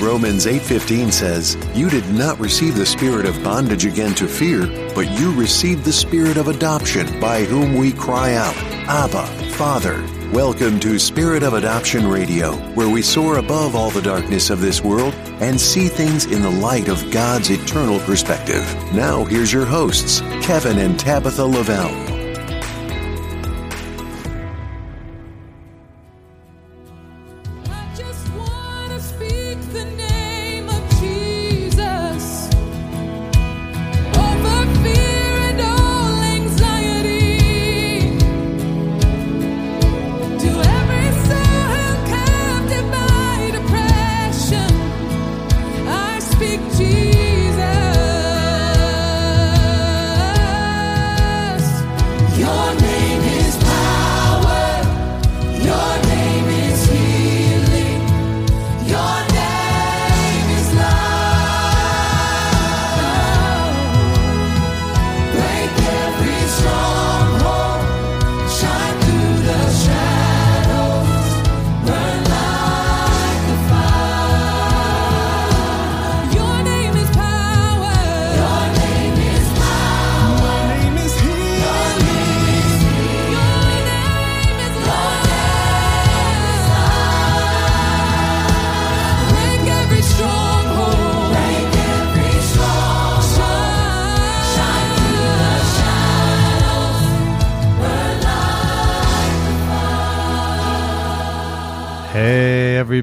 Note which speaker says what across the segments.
Speaker 1: Romans 8:15 says, "You did not receive the spirit of bondage again to fear, but you received the spirit of adoption, by whom we cry out, Abba, Father." Welcome to Spirit of Adoption Radio, where we soar above all the darkness of this world and see things in the light of God's eternal perspective. Now, here's your hosts, Kevin and Tabitha Lavelle.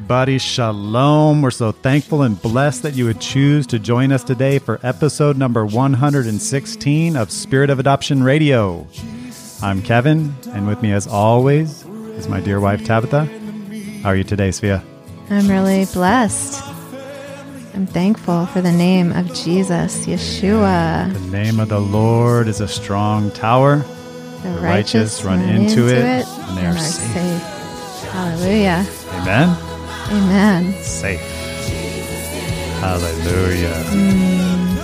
Speaker 2: Everybody, shalom. We're so thankful and blessed that you would choose to join us today for episode number 116 of Spirit of Adoption Radio. I'm Kevin, and with me, as always, is my dear wife, Tabitha. How are you today, Svea?
Speaker 3: I'm really blessed. I'm thankful for the name of Jesus, Yeshua.
Speaker 2: The name of the Lord is a strong tower.
Speaker 3: The
Speaker 2: righteous run into it, and they are safe.
Speaker 3: Hallelujah.
Speaker 2: Amen?
Speaker 3: Amen.
Speaker 2: Safe. Hallelujah. Mm.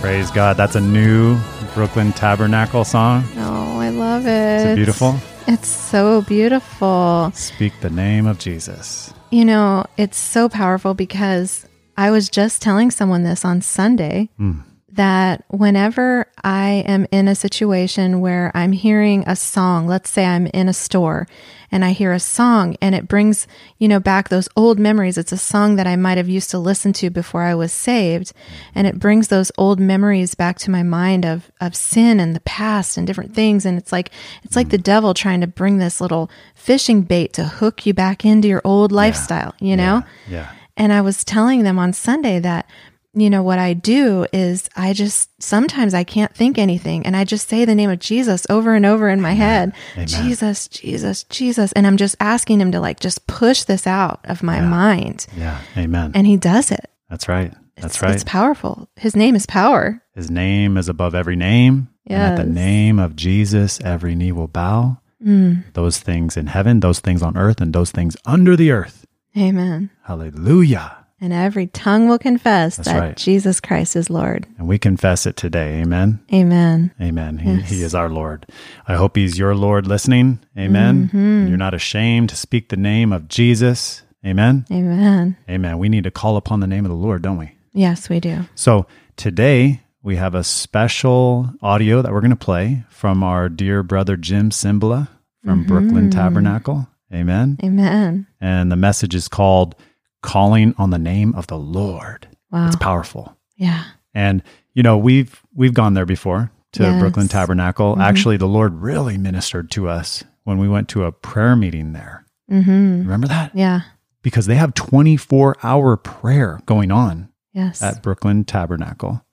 Speaker 2: Praise God. That's a new Brooklyn Tabernacle song.
Speaker 3: Oh, I love it.
Speaker 2: Is it beautiful?
Speaker 3: It's so beautiful.
Speaker 2: Speak the name of Jesus.
Speaker 3: You know, it's so powerful because I was just telling someone this on Sunday hmm. That whenever I am in a situation where I'm hearing a song, let's say I'm in a store and I hear a song and it brings, you know, back those old memories. It's a song that I might have used to listen to before I was saved. And it brings those old memories back to my mind of, of sin and the past and different things. And it's like, it's like the devil trying to bring this little fishing bait to hook you back into your old lifestyle, you know?
Speaker 2: Yeah.
Speaker 3: And I was telling them on Sunday that, you know, what I do is I just sometimes I can't think anything and I just say the name of Jesus over and over in my head.
Speaker 2: Amen.
Speaker 3: Jesus, Jesus, Jesus. And I'm just asking him to like just push this out of my mind.
Speaker 2: Yeah. Amen.
Speaker 3: And he does it.
Speaker 2: That's right. That's
Speaker 3: It's-
Speaker 2: right.
Speaker 3: It's powerful. His name is power.
Speaker 2: His name is above every name. And at the name of Jesus, every knee will bow.
Speaker 3: Mm.
Speaker 2: Those things in heaven, those things on earth, and those things under the earth.
Speaker 3: Amen.
Speaker 2: Hallelujah.
Speaker 3: And every tongue will confess
Speaker 2: That's
Speaker 3: that
Speaker 2: right.
Speaker 3: Jesus Christ is Lord.
Speaker 2: And we confess it today. Amen.
Speaker 3: Amen.
Speaker 2: Amen. He,
Speaker 3: Yes.
Speaker 2: he is our Lord. I hope He's your Lord listening. Amen.
Speaker 3: Mm-hmm.
Speaker 2: You're not ashamed to speak the name of Jesus. Amen.
Speaker 3: Amen.
Speaker 2: Amen. We need to call upon the name of the Lord, don't we?
Speaker 3: Yes, we do.
Speaker 2: So today we have a special audio that we're going to play from our dear brother Jim Cymbala from Brooklyn Tabernacle. Amen.
Speaker 3: Amen.
Speaker 2: And the message is called Calling on the Name of the Lord.
Speaker 3: Wow.
Speaker 2: It's powerful.
Speaker 3: Yeah.
Speaker 2: And you know, we've we've gone there before to
Speaker 3: Yes.
Speaker 2: Brooklyn Tabernacle. Actually, the Lord really ministered to us when we went to a prayer meeting there.
Speaker 3: Mm-hmm.
Speaker 2: Remember that?
Speaker 3: Yeah.
Speaker 2: Because they have 24-hour prayer going on
Speaker 3: Yes.
Speaker 2: at Brooklyn Tabernacle.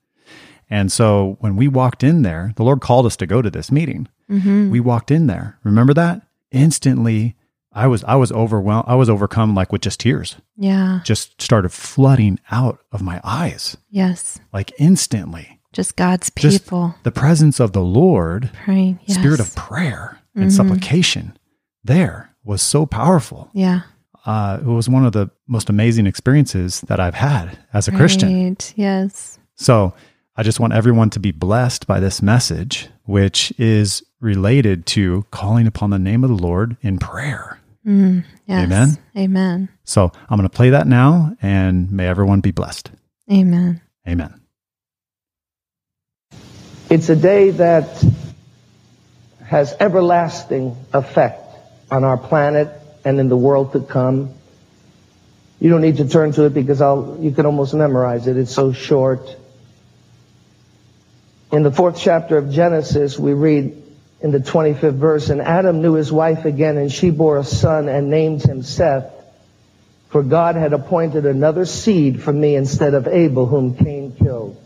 Speaker 2: And so when we walked in there, the Lord called us to go to this meeting.
Speaker 3: mm-hmm.
Speaker 2: We walked in there. Remember that? Instantly, I was I was overwhelmed. I was overcome like with just tears.
Speaker 3: Yeah.
Speaker 2: Just started flooding out of my eyes
Speaker 3: Yes.
Speaker 2: like instantly.
Speaker 3: Just God's
Speaker 2: Just
Speaker 3: people
Speaker 2: the presence of the Lord,
Speaker 3: praying. Yes.
Speaker 2: spirit of prayer and
Speaker 3: Mhm.
Speaker 2: supplication there was so powerful.
Speaker 3: Yeah.
Speaker 2: Uh, it was one of the most amazing experiences that I've had as a Christian.
Speaker 3: Yes.
Speaker 2: So I just want everyone to be blessed by this message, which is related to calling upon the name of the Lord in prayer.
Speaker 3: Mm, yes.
Speaker 2: Amen.
Speaker 3: Amen.
Speaker 2: So I'm going to play that now, and may everyone be blessed.
Speaker 3: Amen.
Speaker 2: Amen.
Speaker 4: It's a day that has everlasting effect on our planet and in the world to come. You don't need to turn to it because I'll, you can almost memorize it. It's so short. In the fourth chapter of Genesis, we read in the 25th verse, and Adam knew his wife again, and she bore a son and named him Seth. For God had appointed another seed for me instead of Abel, whom Cain killed.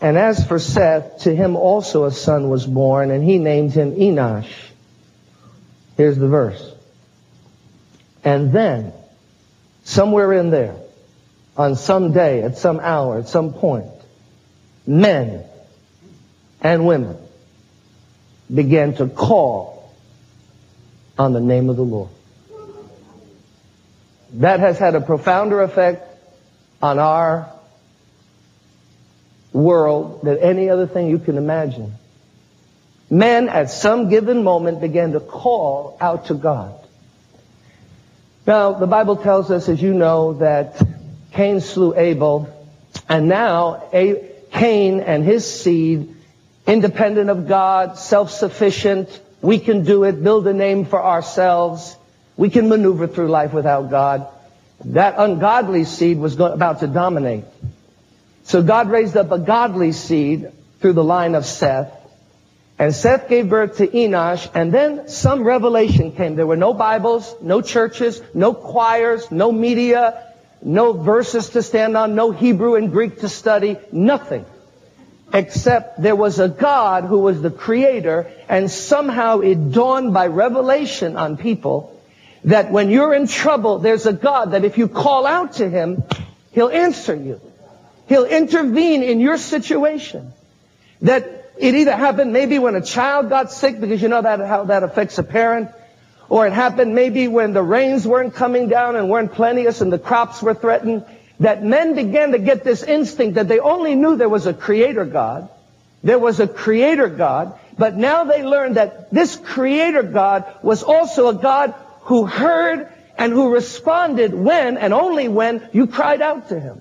Speaker 4: And as for Seth, to him also a son was born, and he named him Enosh. Here's the verse. And then, somewhere in there, on some day, at some hour, at some point, men and women began to call on the name of the Lord. That has had a profounder effect on our world than any other thing you can imagine. Men at some given moment began to call out to God. Now, the Bible tells us, as you know, that Cain slew Abel, and now Cain and his seed, independent of God, self-sufficient, we can do it, build a name for ourselves, we can maneuver through life without God. That ungodly seed was about to dominate. So God raised up a godly seed through the line of Seth. And Seth gave birth to Enosh, and then some revelation came. There were no Bibles, no churches, no choirs, no media, no verses to stand on, no Hebrew and Greek to study, nothing. Except there was a God who was the creator, and somehow it dawned by revelation on people that when you're in trouble, there's a God that if you call out to him, he'll answer you. He'll intervene in your situation. That it either happened maybe when a child got sick, because you know that how that affects a parent, or it happened maybe when the rains weren't coming down and weren't plenteous and the crops were threatened, that men began to get this instinct that they only knew there was a creator God. There was a creator God, but now they learned that this creator God was also a God who heard and who responded when and only when you cried out to him.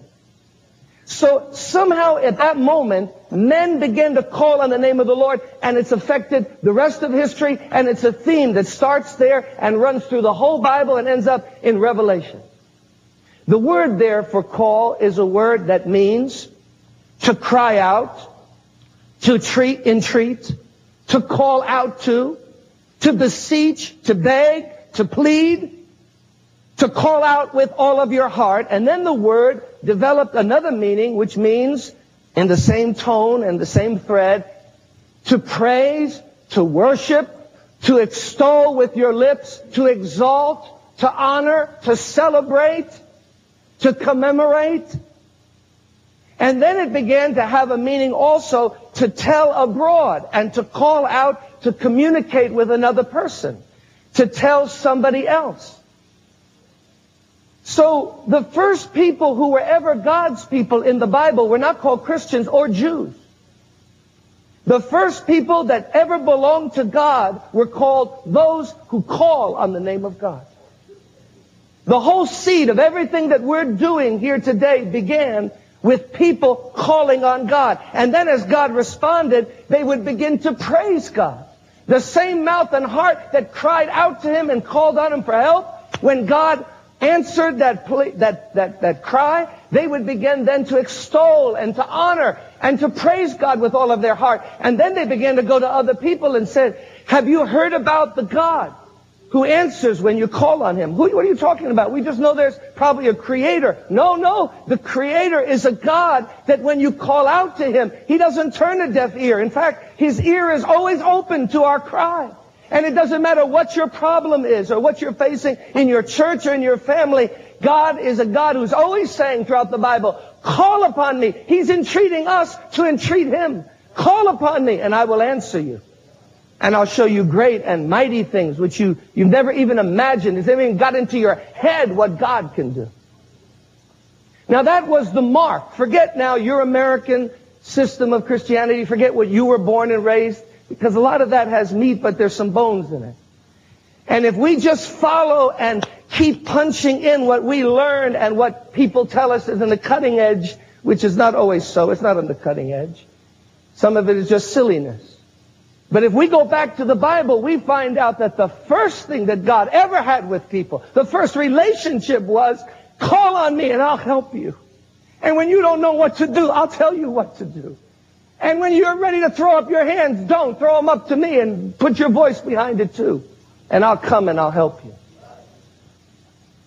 Speaker 4: So somehow at that moment, men began to call on the name of the Lord and it's affected the rest of history and it's a theme that starts there and runs through the whole Bible and ends up in Revelation. The word there for call is a word that means to cry out, to treat, entreat, to call out to, to beseech, to beg, to plead, to call out with all of your heart. And then the word developed another meaning, which means, in the same tone and the same thread, to praise, to worship, to extol with your lips, to exalt, to honor, to celebrate, to commemorate. And then it began to have a meaning also to tell abroad and to call out to communicate with another person, to tell somebody else. So the first people who were ever God's people in the Bible were not called Christians or Jews. The first people that ever belonged to God were called those who call on the name of God. The whole seed of everything that we're doing here today began with people calling on God. And then as God responded, they would begin to praise God. The same mouth and heart that cried out to Him and called on Him for help, when God answered that, that, that, that cry, they would begin then to extol and to honor and to praise God with all of their heart. And then they began to go to other people and said, have you heard about the God who answers when you call on him? Who, what are you talking about? We just know there's probably a creator. No, no. The creator is a God that when you call out to him, he doesn't turn a deaf ear. In fact, his ear is always open to our cry. And it doesn't matter what your problem is or what you're facing in your church or in your family. God is a God who's always saying throughout the Bible, call upon me. He's entreating us to entreat him. Call upon me and I will answer you. And I'll show you great and mighty things which you, you've never even imagined. It's never even got into your head what God can do. Now that was the mark. Forget now your American system of Christianity. Forget what you were born and raised. Because a lot of that has meat, but there's some bones in it. And if we just follow and keep punching in what we learn and what people tell us is in the cutting edge, which is not always so, it's not on the cutting edge. Some of it is just silliness. But if we go back to the Bible, we find out that the first thing that God ever had with people, the first relationship was, call on me and I'll help you. And when you don't know what to do, I'll tell you what to do. And when you're ready to throw up your hands, don't throw them up to me and put your voice behind it too. And I'll come and I'll help you.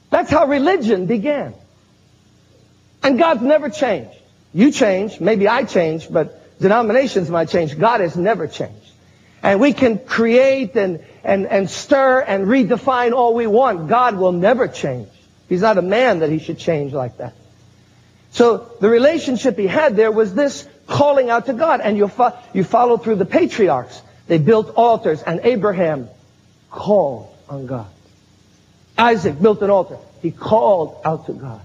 Speaker 4: That's how religion began. And God's never changed. You change, maybe I change, but denominations might change. God has never changed. And we can create and, and, and stir and redefine all we want. God will never change. He's not a man that he should change like that. So the relationship he had there was this calling out to God. And you, fo- you follow through the patriarchs. They built altars and Abraham called on God. Isaac built an altar. He called out to God.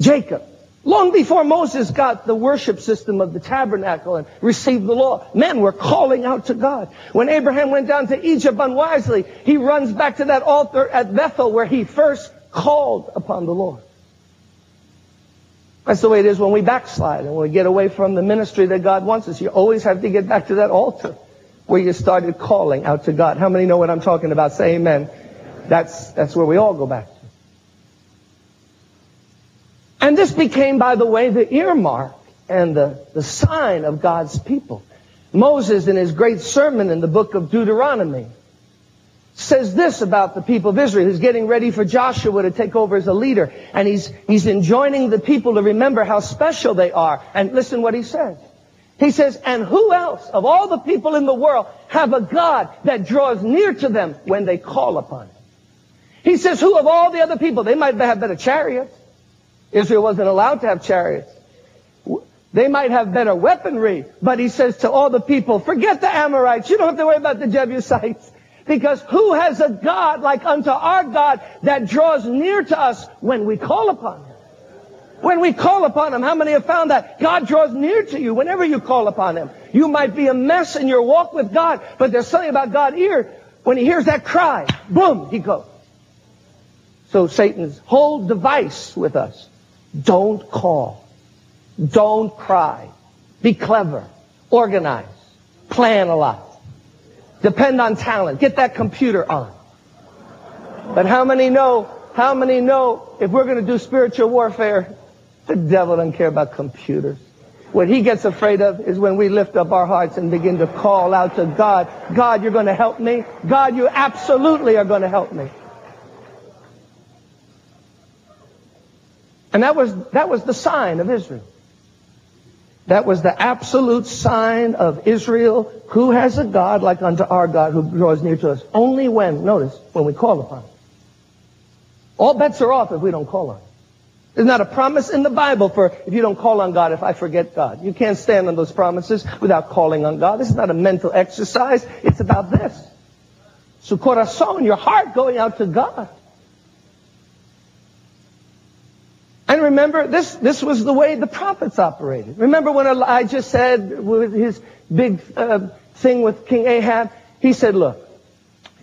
Speaker 4: Jacob, long before Moses got the worship system of the tabernacle and received the law, men were calling out to God. When Abraham went down to Egypt unwisely, he runs back to that altar at Bethel where he first called upon the Lord. That's the way it is when we backslide and when we get away from the ministry that God wants us. You always have to get back to that altar where you started calling out to God. How many know what I'm talking about? Say amen. That's, that's where we all go back. And this became, by the way, the earmark and the, the sign of God's people. Moses, in his great sermon in the book of Deuteronomy, says this about the people of Israel. He's getting ready for Joshua to take over as a leader. And he's, he's enjoining the people to remember how special they are. And listen what he says. He says, and who else of all the people in the world have a God that draws near to them when they call upon him? He says, who of all the other people, they might have better chariots. Israel wasn't allowed to have chariots. They might have better weaponry, but he says to all the people, forget the Amorites. You don't have to worry about the Jebusites. Because who has a God like unto our God that draws near to us when we call upon him? When we call upon him, how many have found that? God draws near to you whenever you call upon him. You might be a mess in your walk with God, but there's something about God here. When he hears that cry, boom, he goes. So Satan's whole device with us, don't call. Don't cry. Be clever. Organize. Plan a lot. Depend on talent. Get that computer on. But how many know, how many know if we're going to do spiritual warfare, the devil doesn't care about computers. What he gets afraid of is when we lift up our hearts and begin to call out to God, God, you're going to help me. God, you absolutely are going to help me. And that was, that was the sign of Israel. That was the absolute sign of Israel, who has a God like unto our God who draws near to us. Only when, notice, when we call upon him. All bets are off if we don't call on him. There's not a promise in the Bible for if you don't call on God, if I forget God. You can't stand on those promises without calling on God. This is not a mental exercise. It's about this. Su corazón, your heart going out to God. And remember, this, this was the way the prophets operated. Remember when Elijah said with his big uh, thing with King Ahab? He said, look,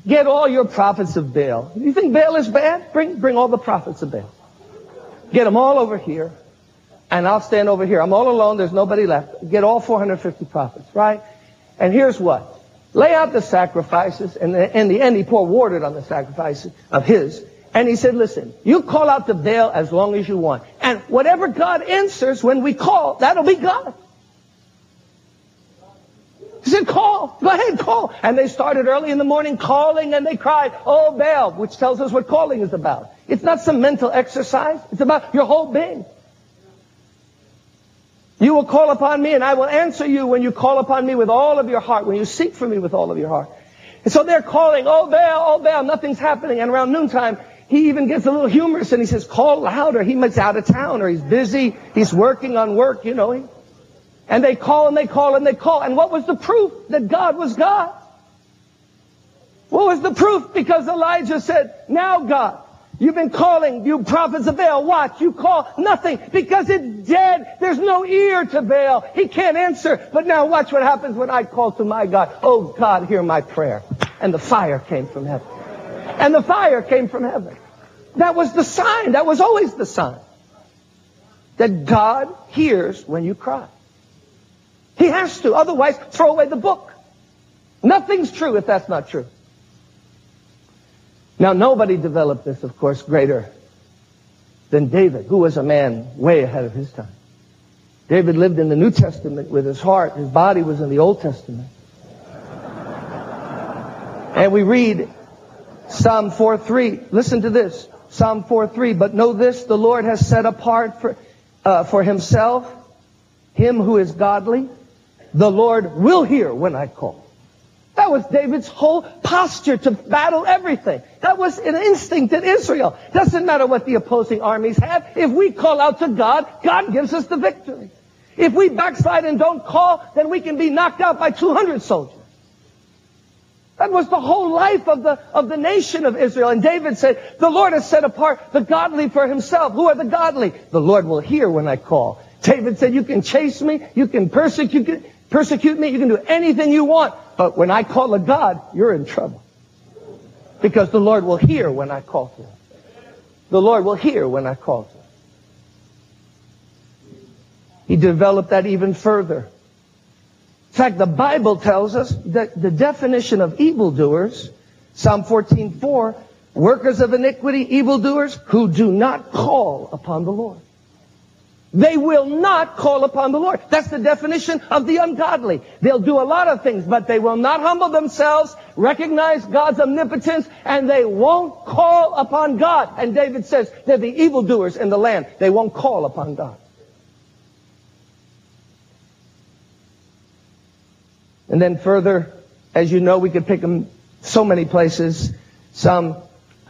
Speaker 4: get all your prophets of Baal. You think Baal is bad? Bring, bring all the prophets of Baal. Get them all over here, and I'll stand over here. I'm all alone. There's nobody left. Get all 450 prophets, right? And here's what. Lay out the sacrifices, and in the end, he poured water on the sacrifices of his. And he said, listen, you call out to Baal as long as you want. And whatever God answers when we call, that'll be God. He said, call. Go ahead, call. And they started early in the morning calling and they cried, oh Baal, which tells us what calling is about. It's not some mental exercise. It's about your whole being. You will call upon me and I will answer you when you call upon me with all of your heart, when you seek for me with all of your heart. And so they're calling, oh Baal, oh Baal, nothing's happening. And around noontime, he even gets a little humorous and he says, call louder. He must out of town or he's busy. He's working on work, you know. And they call and they call and they call. And what was the proof that God was God? What was the proof? Because Elijah said, now God, you've been calling, you prophets of Baal, watch, you call nothing because it's dead. There's no ear to Baal. He can't answer. But now watch what happens when I call to my God. Oh God, hear my prayer. and the fire came from heaven. And the fire came from heaven. That was the sign. That was always the sign. That God hears when you cry. He has to. Otherwise, throw away the book. Nothing's true if that's not true. Now, nobody developed this, of course, greater than David, who was a man way ahead of his time. David lived in the New Testament with his heart. His body was in the Old Testament. And we read Psalm 4.3. Listen to this. Psalm 4.3. But know this, the Lord has set apart for, uh, for himself him who is godly. The Lord will hear when I call. That was David's whole posture to battle everything. That was an instinct in Israel. Doesn't matter what the opposing armies have. If we call out to God, God gives us the victory. If we backslide and don't call, then we can be knocked out by 200 soldiers. That was the whole life of the, of the nation of Israel. And David said, the Lord has set apart the godly for himself. Who are the godly? The Lord will hear when I call. David said, you can chase me, you can persecute, persecute me, you can do anything you want. But when I call a God, you're in trouble. Because the Lord will hear when I call to him. The Lord will hear when I call to him. He developed that even further. In fact, the Bible tells us that the definition of evildoers, Psalm 14:4, workers of iniquity, evildoers who do not call upon the Lord. They will not call upon the Lord. That's the definition of the ungodly. They'll do a lot of things, but they will not humble themselves, recognize God's omnipotence, and they won't call upon God. And David says they're the evildoers in the land. They won't call upon God. And then further, as you know, we could pick them so many places. Psalm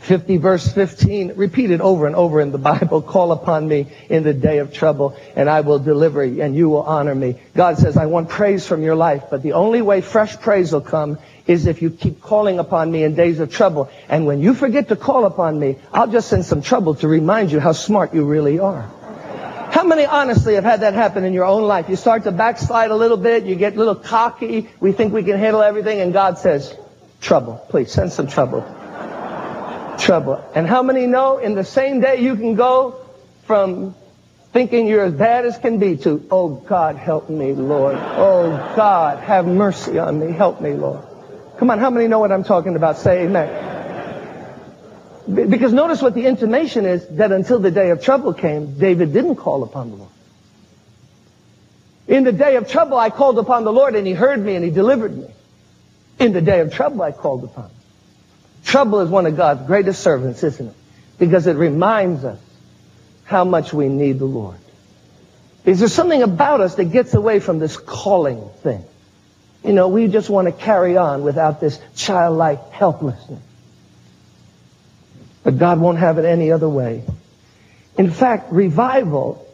Speaker 4: 50 verse 15, repeated over and over in the Bible, call upon me in the day of trouble and I will deliver you and you will honor me. God says, I want praise from your life, but the only way fresh praise will come is if you keep calling upon me in days of trouble. And when you forget to call upon me, I'll just send some trouble to remind you how smart you really are. How many honestly have had that happen in your own life? You start to backslide a little bit, you get a little cocky, we think we can handle everything, and God says, trouble, please send some trouble. trouble. And how many know in the same day you can go from thinking you're as bad as can be to, oh God, help me, Lord. Oh God, have mercy on me. Help me, Lord. Come on, how many know what I'm talking about? Say amen. Be- Because notice what the intimation is that until the day of trouble came, David didn't call upon the Lord. In the day of trouble, I called upon the Lord and he heard me and he delivered me. In the day of trouble, I called upon him. Trouble is one of God's greatest servants, isn't it? Because it reminds us how much we need the Lord. Is there something about us that gets away from this calling thing? You know, we just want to carry on without this childlike helplessness. But God won't have it any other way. In fact, revival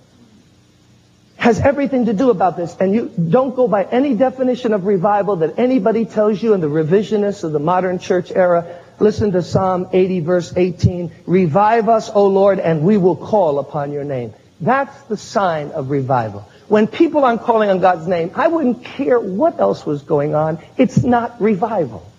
Speaker 4: has everything to do about this. And you don't go by any definition of revival that anybody tells you in the revisionists of the modern church era. Listen to Psalm 80 verse 18. Revive us, O Lord, and we will call upon your name. That's the sign of revival. When people aren't calling on God's name, I wouldn't care what else was going on. It's not revival.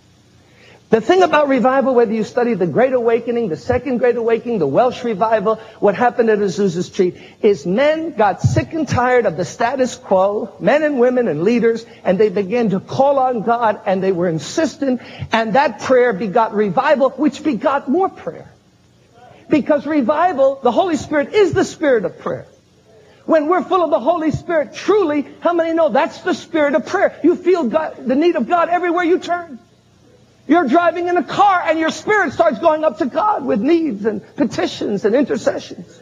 Speaker 4: The thing about revival, whether you study the Great Awakening, the Second Great Awakening, the Welsh Revival, what happened at Azusa Street, is men got sick and tired of the status quo, men and women and leaders, and they began to call on God, and they were insistent, and that prayer begot revival, which begot more prayer. Because revival, the Holy Spirit is the spirit of prayer. When we're full of the Holy Spirit, truly, how many know that's the spirit of prayer? You feel God, the need of God everywhere you turn. You're driving in a car and your spirit starts going up to God with needs and petitions and intercessions.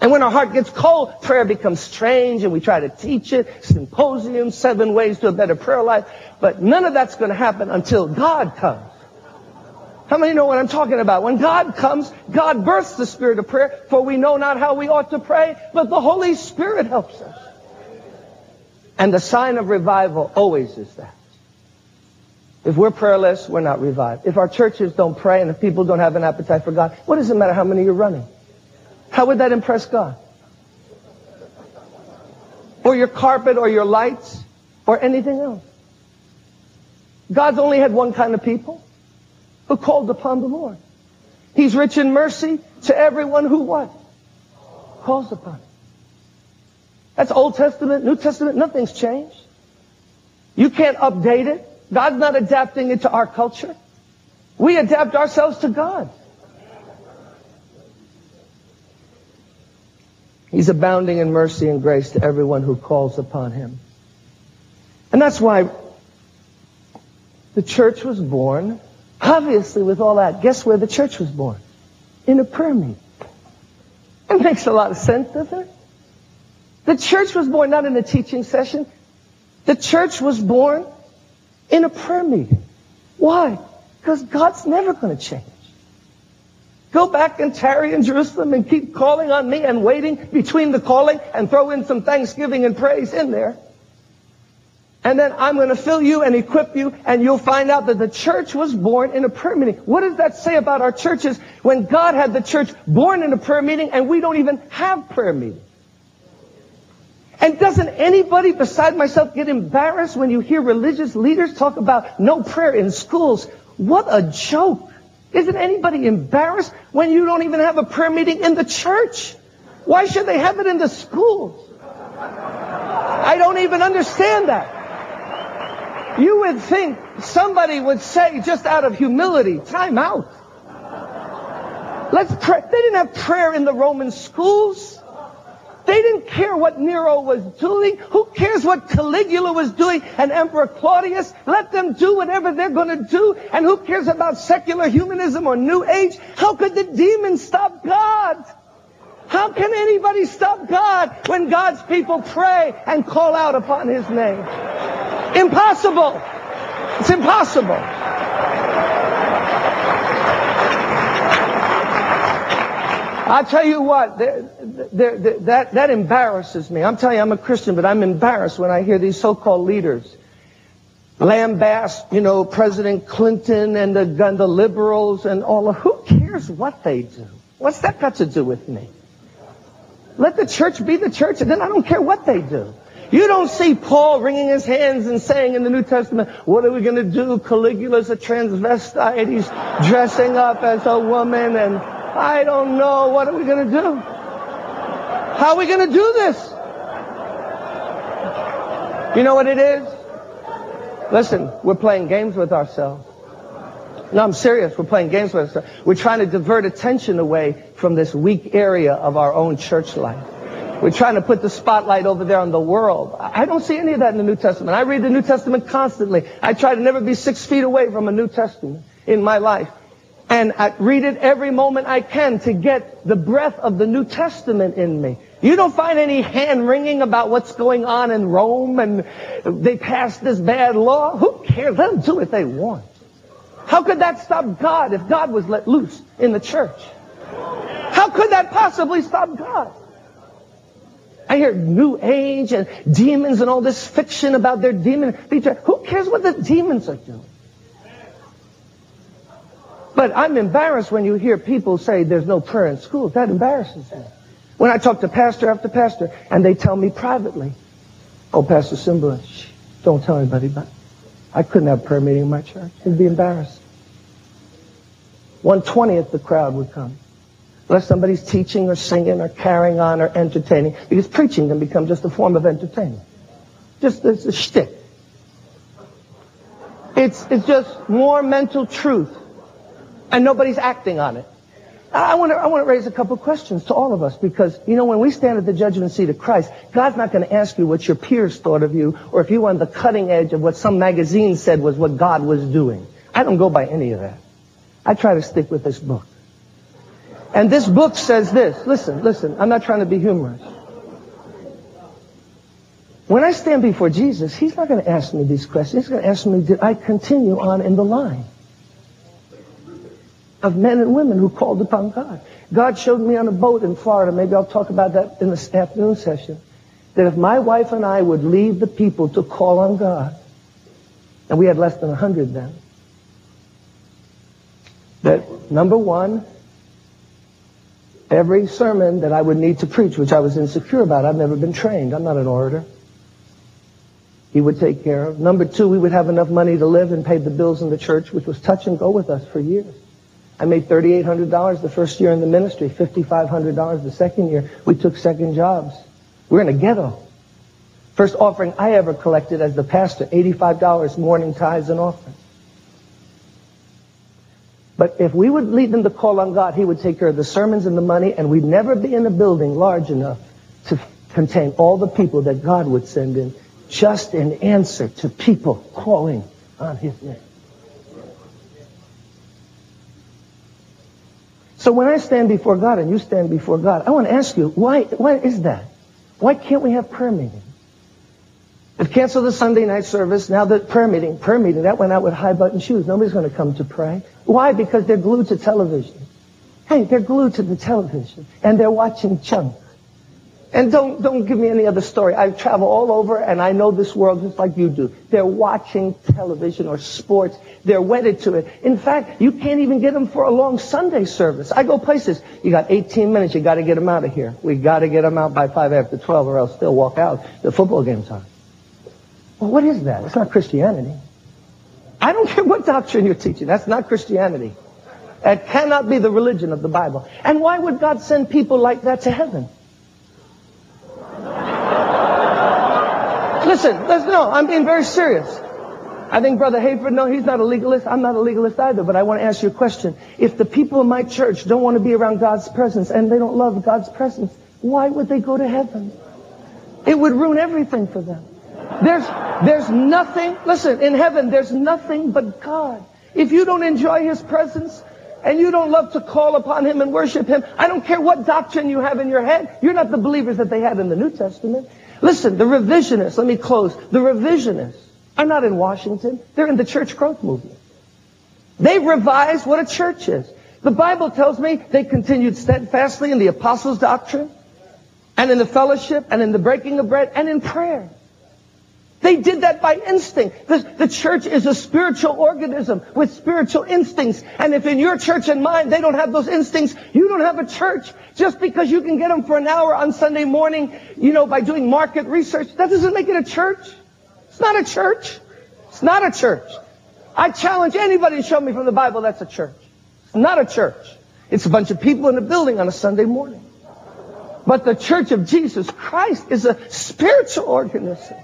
Speaker 4: And when our heart gets cold, prayer becomes strange and we try to teach it, symposium, seven ways to a better prayer life. But none of that's going to happen until God comes. How many know what I'm talking about? When God comes, God births the spirit of prayer, for we know not how we ought to pray, but the Holy Spirit helps us. And the sign of revival always is that. If we're prayerless, we're not revived. If our churches don't pray and if people don't have an appetite for God, what does it matter how many you're running? How would that impress God? Or your carpet or your lights or anything else? God's only had one kind of people. who called upon the Lord. He's rich in mercy to everyone who what? Calls upon him. That's Old Testament, New Testament, nothing's changed. You can't update it. God's not adapting it to our culture. We adapt ourselves to God. He's abounding in mercy and grace to everyone who calls upon him. And that's why the church was born. Obviously, with all that, guess where the church was born? In a prayer meeting. It makes a lot of sense, doesn't it? The church was born not in a teaching session. The church was born in a prayer meeting. Why? Because God's never going to change. Go back and tarry in Jerusalem and keep calling on me and waiting between the calling and throw in some thanksgiving and praise in there. And then I'm going to fill you and equip you and you'll find out that the church was born in a prayer meeting. What does that say about our churches when God had the church born in a prayer meeting and we don't even have prayer meetings? And doesn't anybody beside myself get embarrassed when you hear religious leaders talk about no prayer in schools? What a joke. Isn't anybody embarrassed when you don't even have a prayer meeting in the church? Why should they have it in the schools? I don't even understand that. You would think somebody would say just out of humility, time out. Let's pray. They didn't have prayer in the Roman schools. They didn't care what Nero was doing. Who cares what Caligula was doing and Emperor Claudius? Let them do whatever they're going to do. And who cares about secular humanism or New Age? How could the demons stop God? How can anybody stop God when God's people pray and call out upon His name? Impossible. It's impossible. I tell you what, there, there, there, that, that embarrasses me. I'm telling you, I'm a Christian, but I'm embarrassed when I hear these so-called leaders lambast, you know, President Clinton and the, and the liberals and all of, who cares what they do? What's that got to do with me? Let the church be the church, and then I don't care what they do. You don't see Paul wringing his hands and saying in the New Testament, what are we going to do? Caligula's a transvestite. He's dressing up as a woman and I don't know. What are we going to do? How are we going to do this? You know what it is? Listen, we're playing games with ourselves. No, I'm serious. We're playing games with ourselves. We're trying to divert attention away from this weak area of our own church life. We're trying to put the spotlight over there on the world. I don't see any of that in the New Testament. I read the New Testament constantly. I try to never be six feet away from a New Testament in my life. And I read it every moment I can to get the breath of the New Testament in me. You don't find any hand wringing about what's going on in Rome and they passed this bad law. Who cares? Let them do what they want. How could that stop God if God was let loose in the church? How could that possibly stop God? I hear New Age and demons and all this fiction about their demon. Who cares what the demons are doing? But I'm embarrassed when you hear people say there's no prayer in schools. That embarrasses me. When I talk to pastor after pastor and they tell me privately, oh, Pastor Simba, shh, don't tell anybody about. I couldn't have a prayer meeting in my church. It'd be embarrassing. One twentieth the crowd would come. Unless somebody's teaching or singing or carrying on or entertaining. Because preaching can become just a form of entertainment. Just it's a shtick. It's, it's just more mental truth. And nobody's acting on it. I want to I want to raise a couple questions to all of us because you know when we stand at the judgment seat of Christ, God's not going to ask you what your peers thought of you or if you were on the cutting edge of what some magazine said was what God was doing. I don't go by any of that. I try to stick with this book. And this book says this. Listen, listen. I'm not trying to be humorous. When I stand before Jesus, He's not going to ask me these questions. He's going to ask me, did I continue on in the line? Of men and women who called upon God. God showed me on a boat in Florida, maybe I'll talk about that in the afternoon session, that if my wife and I would leave the people to call on God, and we had less than 100 then, that number one, every sermon that I would need to preach, which I was insecure about, I've never been trained. I'm not an orator. he would take care of. Number two, we would have enough money to live and pay the bills in the church, which was touch and go with us for years. I made $3,800 the first year in the ministry, $5,500 the second year. We took second jobs. We're in a ghetto. First offering I ever collected as the pastor, $85 morning tithes and offerings. But if we would lead them to call on God, He would take care of the sermons and the money, and we'd never be in a building large enough to contain all the people that God would send in just in answer to people calling on His name. So when I stand before God and you stand before God, I want to ask you, why, why is that? Why can't we have prayer meeting? They've canceled the Sunday night service. Now the prayer meeting, prayer meeting, that went out with high button shoes. Nobody's going to come to pray. Why? Because they're glued to television. Hey, they're glued to the television and they're watching junk. And don't, don't give me any other story. I travel all over and I know this world just like you do. They're watching television or sports. They're wedded to it. In fact, you can't even get them for a long Sunday service. I go places. You got 18 minutes. You got to get them out of here. We got to get them out by 5 after 12 or else they'll walk out. The football game's on. Well, what is that? It's not Christianity. I don't care what doctrine you're teaching. That's not Christianity. That cannot be the religion of the Bible. And why would God send people like that to heaven? Listen, listen, no, I'm being very serious. I think Brother Hayford, no, he's not a legalist. I'm not a legalist either, but I want to ask you a question. If the people in my church don't want to be around God's presence and they don't love God's presence, why would they go to heaven? It would ruin everything for them. There's, there's nothing, listen, in heaven, there's nothing but God. If you don't enjoy His presence, and you don't love to call upon Him and worship Him, I don't care what doctrine you have in your head, you're not the believers that they had in the New Testament. Listen, the revisionists, let me close, the revisionists are not in Washington, they're in the church growth movement. They revise what a church is. The Bible tells me they continued steadfastly in the apostles' doctrine, and in the fellowship, and in the breaking of bread, and in prayer. They did that by instinct. The, the, church is a spiritual organism with spiritual instincts. And if in your church and mine they don't have those instincts, you don't have a church. Just because you can get them for an hour on Sunday morning, you know, by doing market research, that doesn't make it a church. It's not a church. It's not a church. I challenge anybody to show me from the Bible that's a church. It's not a church. It's a bunch of people in a building on a Sunday morning. But the church of Jesus Christ is a spiritual organism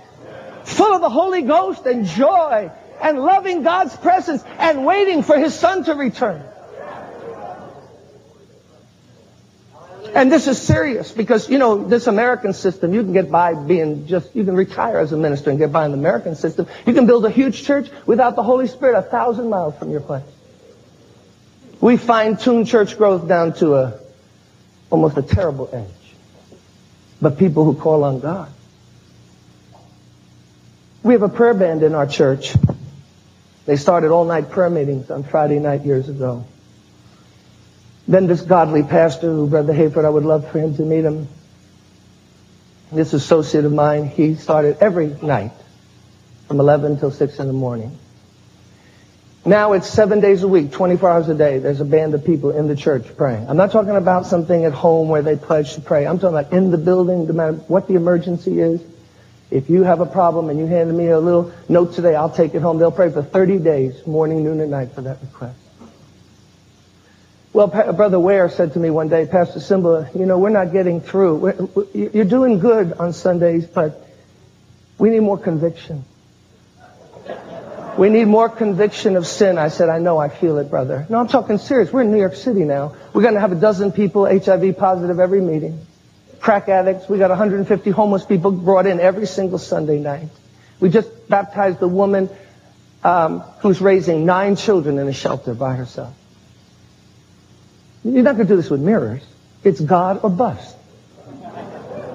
Speaker 4: full of the Holy Ghost and joy and loving God's presence and waiting for His Son to return. And this is serious because, you know, this American system, you can get by being just, you can retire as a minister and get by in the American system. You can build a huge church without the Holy Spirit a thousand miles from your place. We fine-tune church growth down to a, almost a terrible edge. But people who call on God we have a prayer band in our church. They started all night prayer meetings on Friday night years ago. Then this godly pastor, who Brother Hayford, I would love for him to meet him. This associate of mine, he started every night from 11 till 6 in the morning. Now it's seven days a week, 24 hours a day. There's a band of people in the church praying. I'm not talking about something at home where they pledge to pray. I'm talking about in the building, no matter what the emergency is. If you have a problem and you hand me a little note today, I'll take it home. They'll pray for 30 days, morning, noon, and night for that request. Well, pa- Brother Ware said to me one day, Pastor Simba, you know, we're not getting through. We're, we're, you're doing good on Sundays, but we need more conviction. We need more conviction of sin. I said, I know, I feel it, brother. No, I'm talking serious. We're in New York City now. We're going to have a dozen people HIV positive every meeting crack addicts. We got 150 homeless people brought in every single Sunday night. We just baptized a woman um, who's raising nine children in a shelter by herself. You're not going to do this with mirrors. It's God or bust.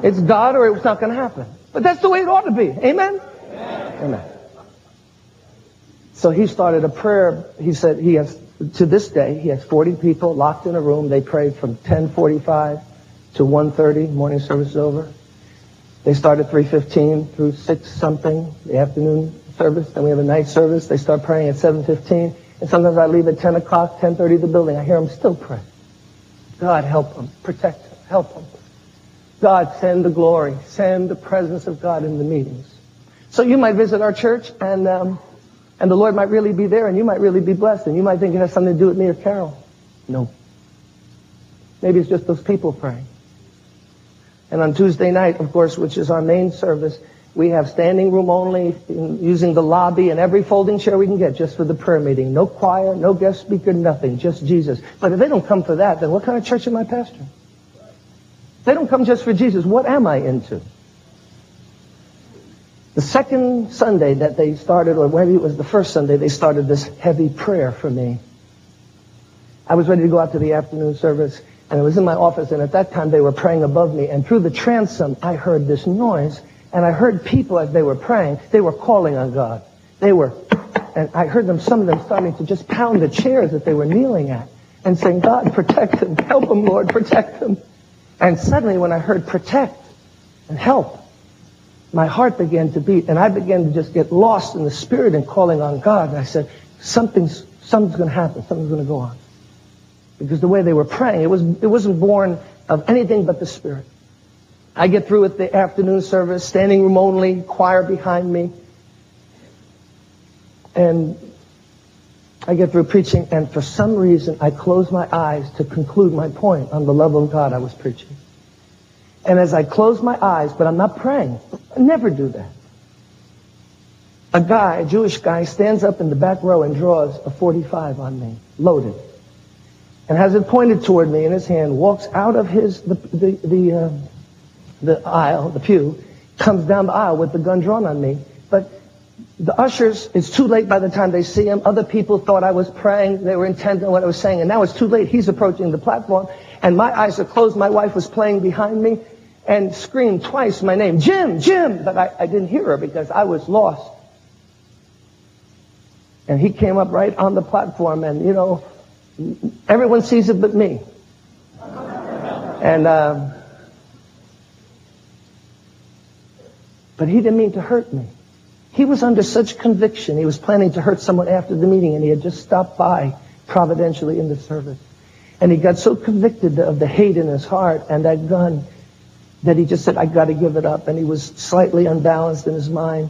Speaker 4: It's God or it's not going to happen. But that's the way it ought to be. Amen? Amen. Amen. So he started a prayer. He said he has, to this day, he has 40 people locked in a room. They prayed from 1045 to 1.30, morning service is over. They start at 3.15 through 6 something, the afternoon service. Then we have a night service. They start praying at 7.15. And sometimes I leave at 10 o'clock, 10.30 the building. I hear them still pray. God help them, protect them, help them. God send the glory, send the presence of God in the meetings. So you might visit our church and, um, and the Lord might really be there and you might really be blessed and you might think it has something to do with me or Carol. No. Maybe it's just those people praying. And on Tuesday night, of course, which is our main service, we have standing room only, using the lobby and every folding chair we can get just for the prayer meeting. No choir, no guest speaker, nothing, just Jesus. But if they don't come for that, then what kind of church am I pastoring? They don't come just for Jesus, what am I into? The second Sunday that they started, or maybe it was the first Sunday, they started this heavy prayer for me. I was ready to go out to the afternoon service, and I was in my office, and at that time they were praying above me, and through the transom I heard this noise, and I heard people as they were praying, they were calling on God. They were, and I heard them, some of them starting to just pound the chairs that they were kneeling at, and saying, God, protect them, help them, Lord, protect them. And suddenly when I heard protect and help, my heart began to beat and I began to just get lost in the spirit and calling on God. And I said, something's, something's going to happen. Something's going to go on. Because the way they were praying, it, was, it wasn't born of anything but the spirit. I get through with the afternoon service, standing room only, choir behind me. And I get through preaching and for some reason I close my eyes to conclude my point on the love of God I was preaching. And as I close my eyes, but I'm not praying. I never do that. A guy, a Jewish guy, stands up in the back row and draws a 45 on me, loaded, and has it pointed toward me in his hand. Walks out of his the the the, uh, the aisle, the pew, comes down the aisle with the gun drawn on me. But the ushers, it's too late by the time they see him. Other people thought I was praying. They were intent on what I was saying. And now it's too late. He's approaching the platform. And my eyes are closed. My wife was playing behind me and screamed twice my name, Jim, Jim. But I, I didn't hear her because I was lost. And he came up right on the platform and, you know, everyone sees it but me. And, um, but he didn't mean to hurt me. He was under such conviction. He was planning to hurt someone after the meeting, and he had just stopped by providentially in the service. And he got so convicted of the hate in his heart and that gun that he just said, I got to give it up. And he was slightly unbalanced in his mind.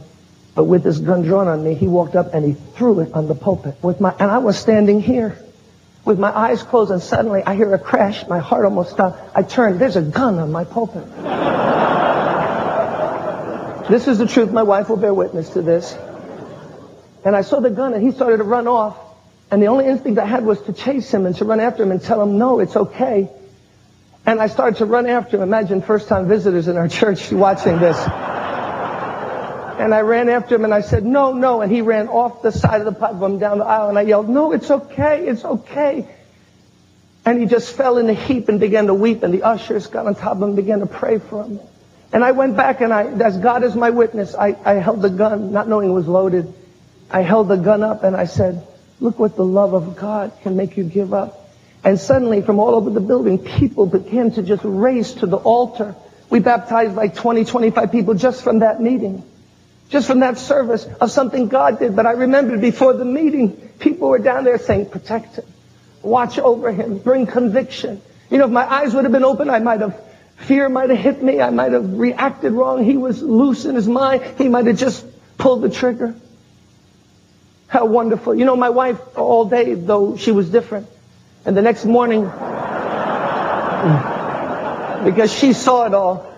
Speaker 4: But with his gun drawn on me, he walked up and he threw it on the pulpit. With my, and I was standing here with my eyes closed, and suddenly I hear a crash. My heart almost stopped. I turn. There's a gun on my pulpit. This is the truth. My wife will bear witness to this. And I saw the gun and he started to run off. And the only instinct I had was to chase him and to run after him and tell him, no, it's okay. And I started to run after him. Imagine first time visitors in our church watching this. And I ran after him and I said, no, no. And he ran off the side of the platform down the aisle and I yelled, no, it's okay. It's okay. And he just fell in a heap and began to weep and the ushers got on top of him and began to pray for him. And I went back and I, as God is my witness, I, I held the gun, not knowing it was loaded. I held the gun up and I said, look what the love of God can make you give up. And suddenly from all over the building, people began to just race to the altar. We baptized like 20, 25 people just from that meeting. Just from that service of something God did. But I remembered before the meeting, people were down there saying, protect him. Watch over him. Bring conviction. You know, if my eyes would have been open, I might have Fear might have hit me. I might have reacted wrong. He was loose in his mind. He might have just pulled the trigger. How wonderful. You know, my wife all day, though she was different. And the next morning, because she saw it all.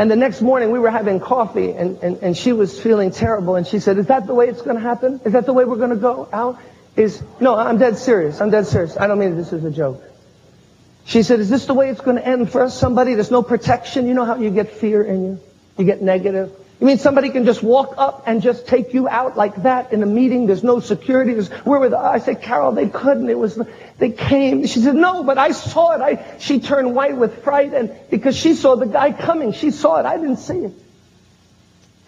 Speaker 4: And the next morning we were having coffee and, and, and she was feeling terrible and she said, is that the way it's going to happen? Is that the way we're going to go out? Is, no, I'm dead serious. I'm dead serious. I don't mean this is a joke. She said, is this the way it's going to end for us? somebody? There's no protection. You know how you get fear in you? You get negative. You mean somebody can just walk up and just take you out like that in a meeting? There's no security. There's, where were the, I said, Carol, they couldn't. It was, they came. She said, no, but I saw it. I, she turned white with fright and because she saw the guy coming. She saw it. I didn't see it.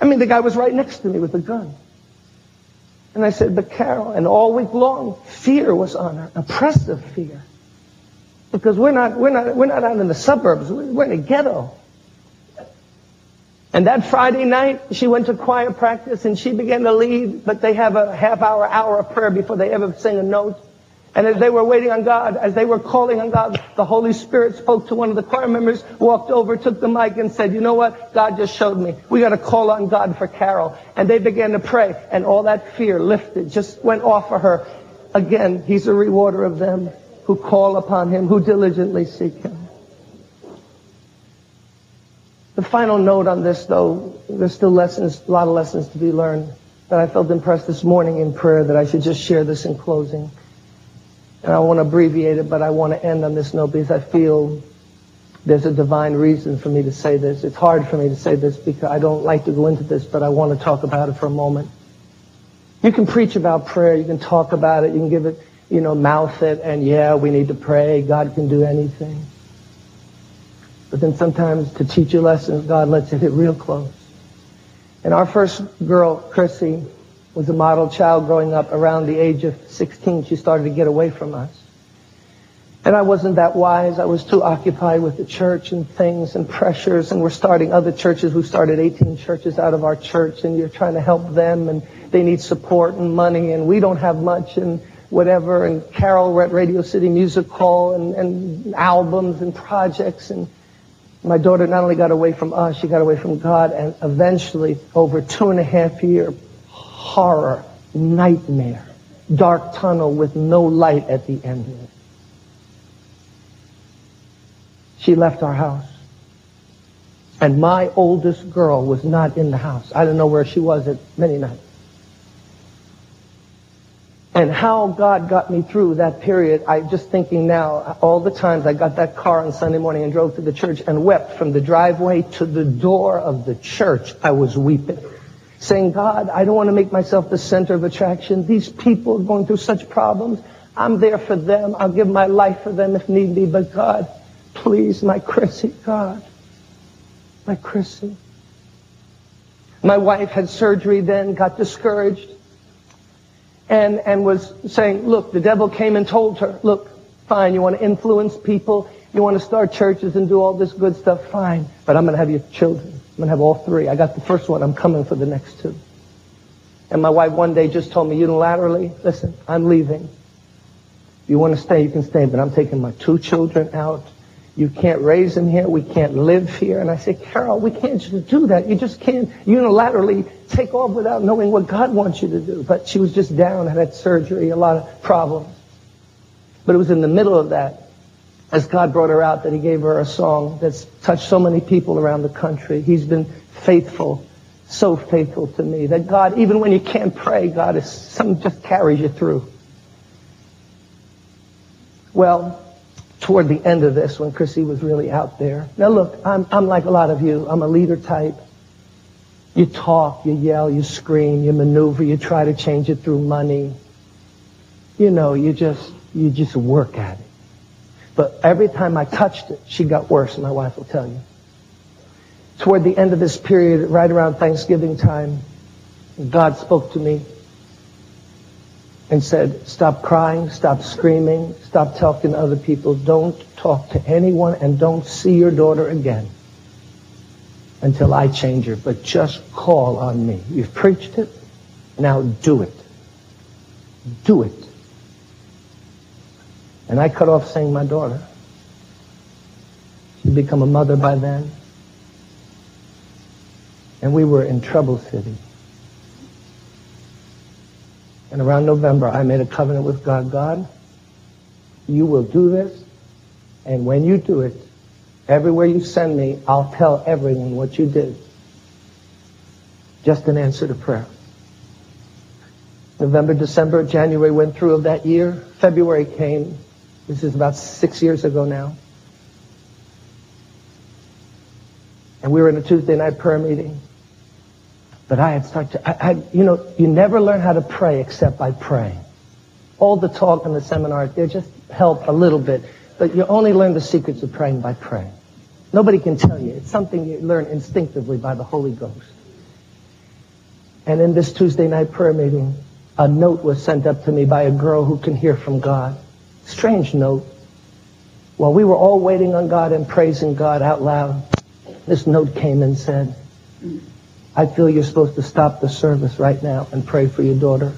Speaker 4: I mean, the guy was right next to me with a gun. And I said, but Carol, and all week long, fear was on her, oppressive fear. Because we're not, we're not, we're not out in the suburbs. We're in a ghetto. And that Friday night, she went to choir practice and she began to lead, but they have a half hour, hour of prayer before they ever sing a note. And as they were waiting on God, as they were calling on God, the Holy Spirit spoke to one of the choir members, walked over, took the mic and said, you know what? God just showed me. We got to call on God for Carol. And they began to pray and all that fear lifted, just went off of her. Again, he's a rewarder of them who call upon him, who diligently seek him. The final note on this, though, there's still lessons, a lot of lessons to be learned. But I felt impressed this morning in prayer that I should just share this in closing. And I want to abbreviate it, but I want to end on this note because I feel there's a divine reason for me to say this. It's hard for me to say this because I don't like to go into this, but I want to talk about it for a moment. You can preach about prayer, you can talk about it, you can give it, you know, mouth it, and yeah, we need to pray. God can do anything. But then sometimes to teach you lessons, God lets it hit real close. And our first girl, Chrissy, was a model child growing up around the age of 16. She started to get away from us. And I wasn't that wise. I was too occupied with the church and things and pressures. And we're starting other churches. We started 18 churches out of our church and you're trying to help them and they need support and money and we don't have much and whatever. And Carol, we're at Radio City Music Hall and, and albums and projects and my daughter not only got away from us, she got away from God, and eventually, over two and a half year horror, nightmare, dark tunnel with no light at the end of it. She left our house. And my oldest girl was not in the house. I don't know where she was at many nights. And how God got me through that period, I'm just thinking now, all the times I got that car on Sunday morning and drove to the church and wept from the driveway to the door of the church. I was weeping. Saying, God, I don't want to make myself the center of attraction. These people are going through such problems. I'm there for them. I'll give my life for them if need be. But God, please, my Chrissy, God, my Chrissy. My wife had surgery then, got discouraged and, and was saying, look, the devil came and told her, look, fine, you want to influence people, you want to start churches and do all this good stuff, fine, but I'm going to have your children. I'm going to have all three. I got the first one, I'm coming for the next two. And my wife one day just told me unilaterally, listen, I'm leaving. If you want to stay, you can stay, but I'm taking my two children out. You can't raise them here. We can't live here. And I said, Carol, we can't just do that. You just can't unilaterally take off without knowing what God wants you to do. But she was just down, had had surgery, a lot of problems. But it was in the middle of that, as God brought her out, that he gave her a song that's touched so many people around the country. He's been faithful, so faithful to me, that God, even when you can't pray, God is, some just carries you through. Well, toward the end of this when Chrissy was really out there. Now look, I'm, I'm like a lot of you. I'm a leader type. You talk, you yell, you scream, you maneuver, you try to change it through money. You know, you just, you just work at it. But every time I touched it, she got worse, my wife will tell you. Toward the end of this period, right around Thanksgiving time, God spoke to me and said, stop crying, stop screaming, stop talking to other people, don't talk to anyone, and don't see your daughter again until I change her. But just call on me. You've preached it, now do it. Do it. And I cut off seeing my daughter. She'd become a mother by then. And we were in Trouble City. And around November, I made a covenant with God. God, you will do this. And when you do it, everywhere you send me, I'll tell everyone what you did. Just an answer to prayer. November, December, January went through of that year. February came. This is about six years ago now. And we were in a Tuesday night prayer meeting. But I had started to, I, I, you know, you never learn how to pray except by praying. All the talk and the seminars, they just help a little bit. But you only learn the secrets of praying by praying. Nobody can tell you. It's something you learn instinctively by the Holy Ghost. And in this Tuesday night prayer meeting, a note was sent up to me by a girl who can hear from God. Strange note. While we were all waiting on God and praising God out loud, this note came and said, I feel you're supposed to stop the service right now and pray for your daughter,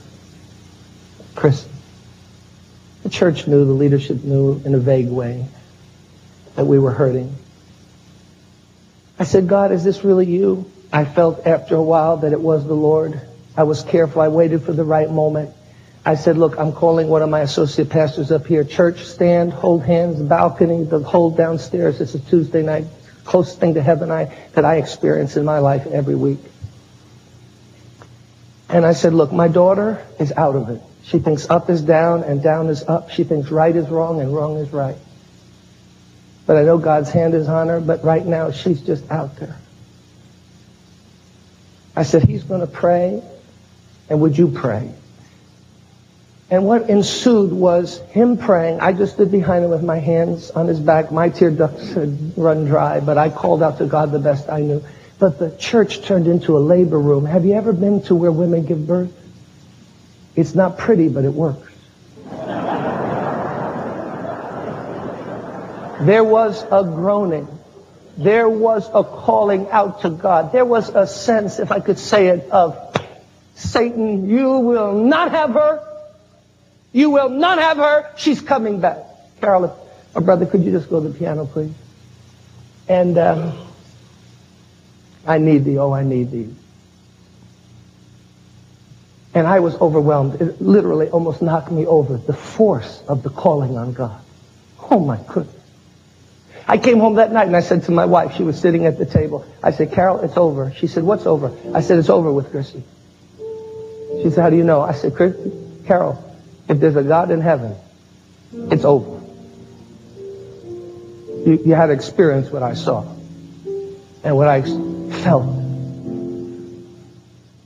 Speaker 4: Chris. The church knew, the leadership knew in a vague way that we were hurting. I said, God, is this really you? I felt after a while that it was the Lord. I was careful. I waited for the right moment. I said, look, I'm calling one of my associate pastors up here. Church, stand, hold hands, balcony, the whole downstairs. It's a Tuesday night, closest thing to heaven I, that I experience in my life every week. And I said, look, my daughter is out of it. She thinks up is down and down is up. She thinks right is wrong and wrong is right. But I know God's hand is on her, but right now she's just out there. I said, he's going to pray, and would you pray? And what ensued was him praying. I just stood behind him with my hands on his back. My tear ducts had run dry, but I called out to God the best I knew. But the church turned into a labor room. Have you ever been to where women give birth? It's not pretty, but it works. There was a groaning. There was a calling out to God. There was a sense, if I could say it, of Satan, you will not have her. You will not have her. She's coming back. Carol, or brother, could you just go to the piano, please? And um, I need thee. Oh, I need thee. And I was overwhelmed. It literally almost knocked me over. The force of the calling on God. Oh my goodness. I came home that night and I said to my wife, she was sitting at the table, I said, Carol, it's over. She said, what's over? I said, it's over with Chrissy. She said, how do you know? I said, Carol, if there's a God in heaven, it's over. You, you had experience what I saw and what I felt.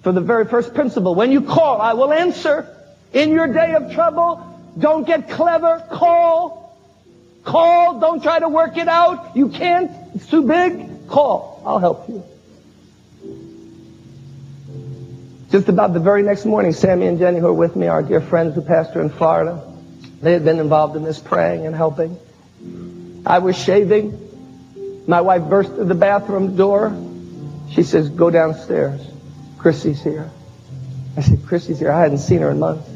Speaker 4: For the very first principle, when you call, I will answer. In your day of trouble, don't get clever, call. Call, don't try to work it out. You can't, it's too big. Call, I'll help you. Just about the very next morning, Sammy and Jenny, who are with me, our dear friends who pastor in Florida, they had been involved in this praying and helping. I was shaving. My wife burst through the bathroom door. She says, go downstairs. Chrissy's here. I said, Chrissy's here. I hadn't seen her in months.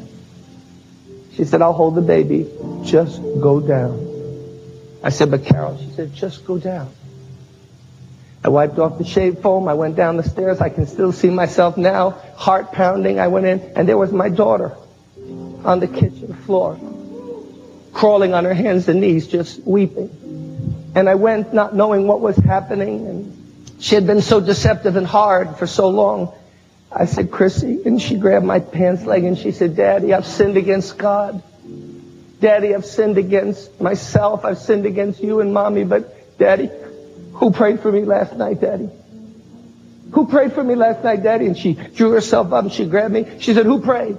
Speaker 4: She said, I'll hold the baby. Just go down. I said, but Carol, she said, just go down. I wiped off the shave foam. I went down the stairs. I can still see myself now, heart pounding. I went in, and there was my daughter on the kitchen floor, crawling on her hands and knees, just weeping. And I went not knowing what was happening, and she had been so deceptive and hard for so long. I said, Chrissy, and she grabbed my pants leg and she said, Daddy, I've sinned against God. Daddy, I've sinned against myself. I've sinned against you and mommy, but Daddy, who prayed for me last night, Daddy? Who prayed for me last night, Daddy? And she drew herself up and she grabbed me. She said, who prayed?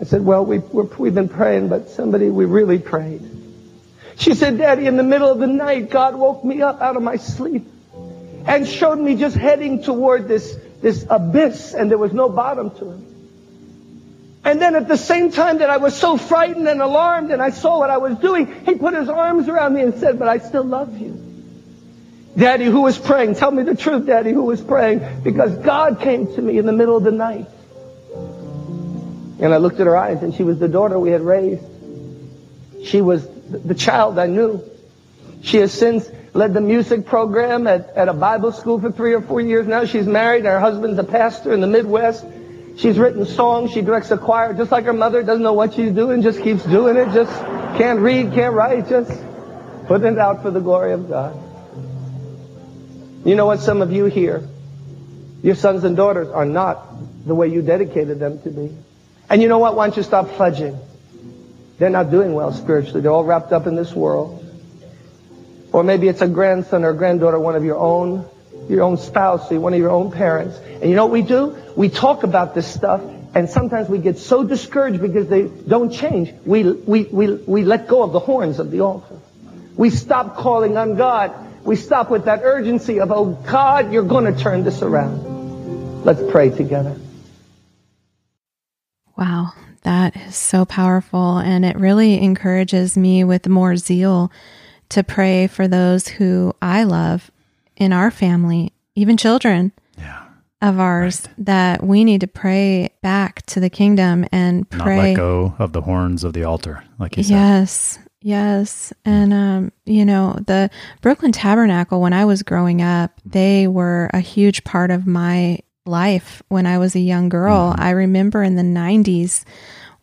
Speaker 4: I said, well, we've, we're, we've been praying, but somebody, we really prayed. She said, Daddy, in the middle of the night, God woke me up out of my sleep and showed me just heading toward this, this abyss and there was no bottom to it. And then at the same time that I was so frightened and alarmed and I saw what I was doing, he put his arms around me and said, but I still love you. Daddy, who was praying? Tell me the truth, Daddy, who was praying? Because God came to me in the middle of the night. And I looked at her eyes and she was the daughter we had raised. She was the child I knew. She has since led the music program at, at a Bible school for three or four years now. She's married and her husband's a pastor in the Midwest. She's written songs. She directs a choir just like her mother. Doesn't know what she's doing. Just keeps doing it. Just can't read, can't write. Just putting it out for the glory of God. You know what? Some of you here, your sons and daughters are not the way you dedicated them to be. And you know what? Why don't you stop fudging? They're not doing well spiritually. They're all wrapped up in this world. Or maybe it's a grandson or a granddaughter, one of your own, your own spouse, one of your own parents. And you know what we do? We talk about this stuff, and sometimes we get so discouraged because they don't change. We, we, we, we let go of the horns of the altar. We stop calling on God. We stop with that urgency of, oh God, you're going to turn this around. Let's pray together.
Speaker 3: Wow, that is so powerful. And it really encourages me with more zeal to pray for those who I love in our family, even children.
Speaker 2: Yeah.
Speaker 3: of ours that we need to pray back to the kingdom and
Speaker 2: Not
Speaker 3: pray.
Speaker 2: let go of the horns of the altar, like you said.
Speaker 3: Yes, yes. And, um, you know, the Brooklyn Tabernacle, when I was growing up, they were a huge part of my life when I was a young girl.
Speaker 2: Mm-hmm.
Speaker 3: I remember in the 90s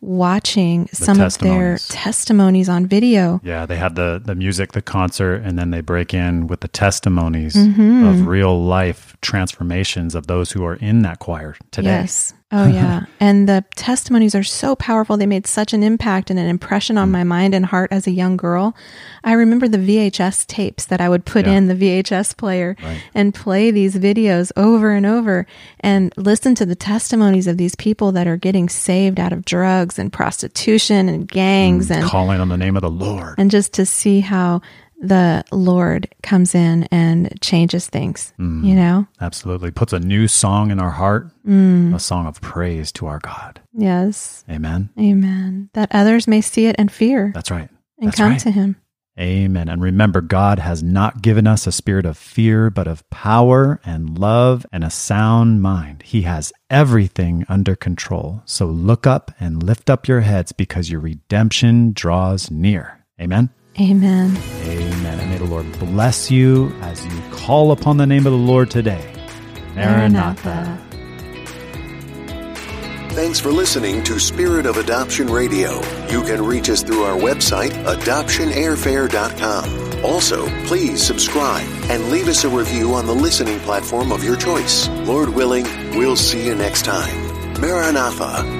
Speaker 3: watching some of their
Speaker 2: testimonies.
Speaker 3: testimonies on video.
Speaker 2: Yeah, they had the the music, the concert, and then they break in with the testimonies
Speaker 3: Mm-hmm.
Speaker 2: of real life transformations of those who are in that choir today.
Speaker 3: Yes. Oh, yeah. and the testimonies are so powerful. They made such an impact and an impression
Speaker 2: Mm.
Speaker 3: on my mind and heart as a young girl. I remember the VHS tapes that I would put
Speaker 2: Yeah.
Speaker 3: in the VHS player
Speaker 2: Right.
Speaker 3: and play these videos over and over and listen to the testimonies of these people that are getting saved out of drugs and prostitution and gangs and
Speaker 2: Calling on the name of the Lord.
Speaker 3: and just to see how the Lord comes in and changes things,
Speaker 2: Mm.
Speaker 3: you know?
Speaker 2: Absolutely. Puts a new song in our heart,
Speaker 3: Mm.
Speaker 2: a song of praise to our God.
Speaker 3: Yes.
Speaker 2: Amen.
Speaker 3: Amen. That others may see it and fear
Speaker 2: That's right.
Speaker 3: and
Speaker 2: That's
Speaker 3: come
Speaker 2: right.
Speaker 3: to him.
Speaker 2: Amen. And remember, God has not given us a spirit of fear, but of power and love and a sound mind. He has everything under control. So look up and lift up your heads because your redemption draws near. Amen.
Speaker 3: Amen.
Speaker 2: Amen. And may the Lord bless you as you call upon the name of the Lord today. Maranatha.
Speaker 1: Thanks for listening to Spirit of Adoption Radio. You can reach us through our website, adoptionairfare.com. Also, please subscribe and leave us a review on the listening platform of your choice. Lord willing, we'll see you next time. Maranatha.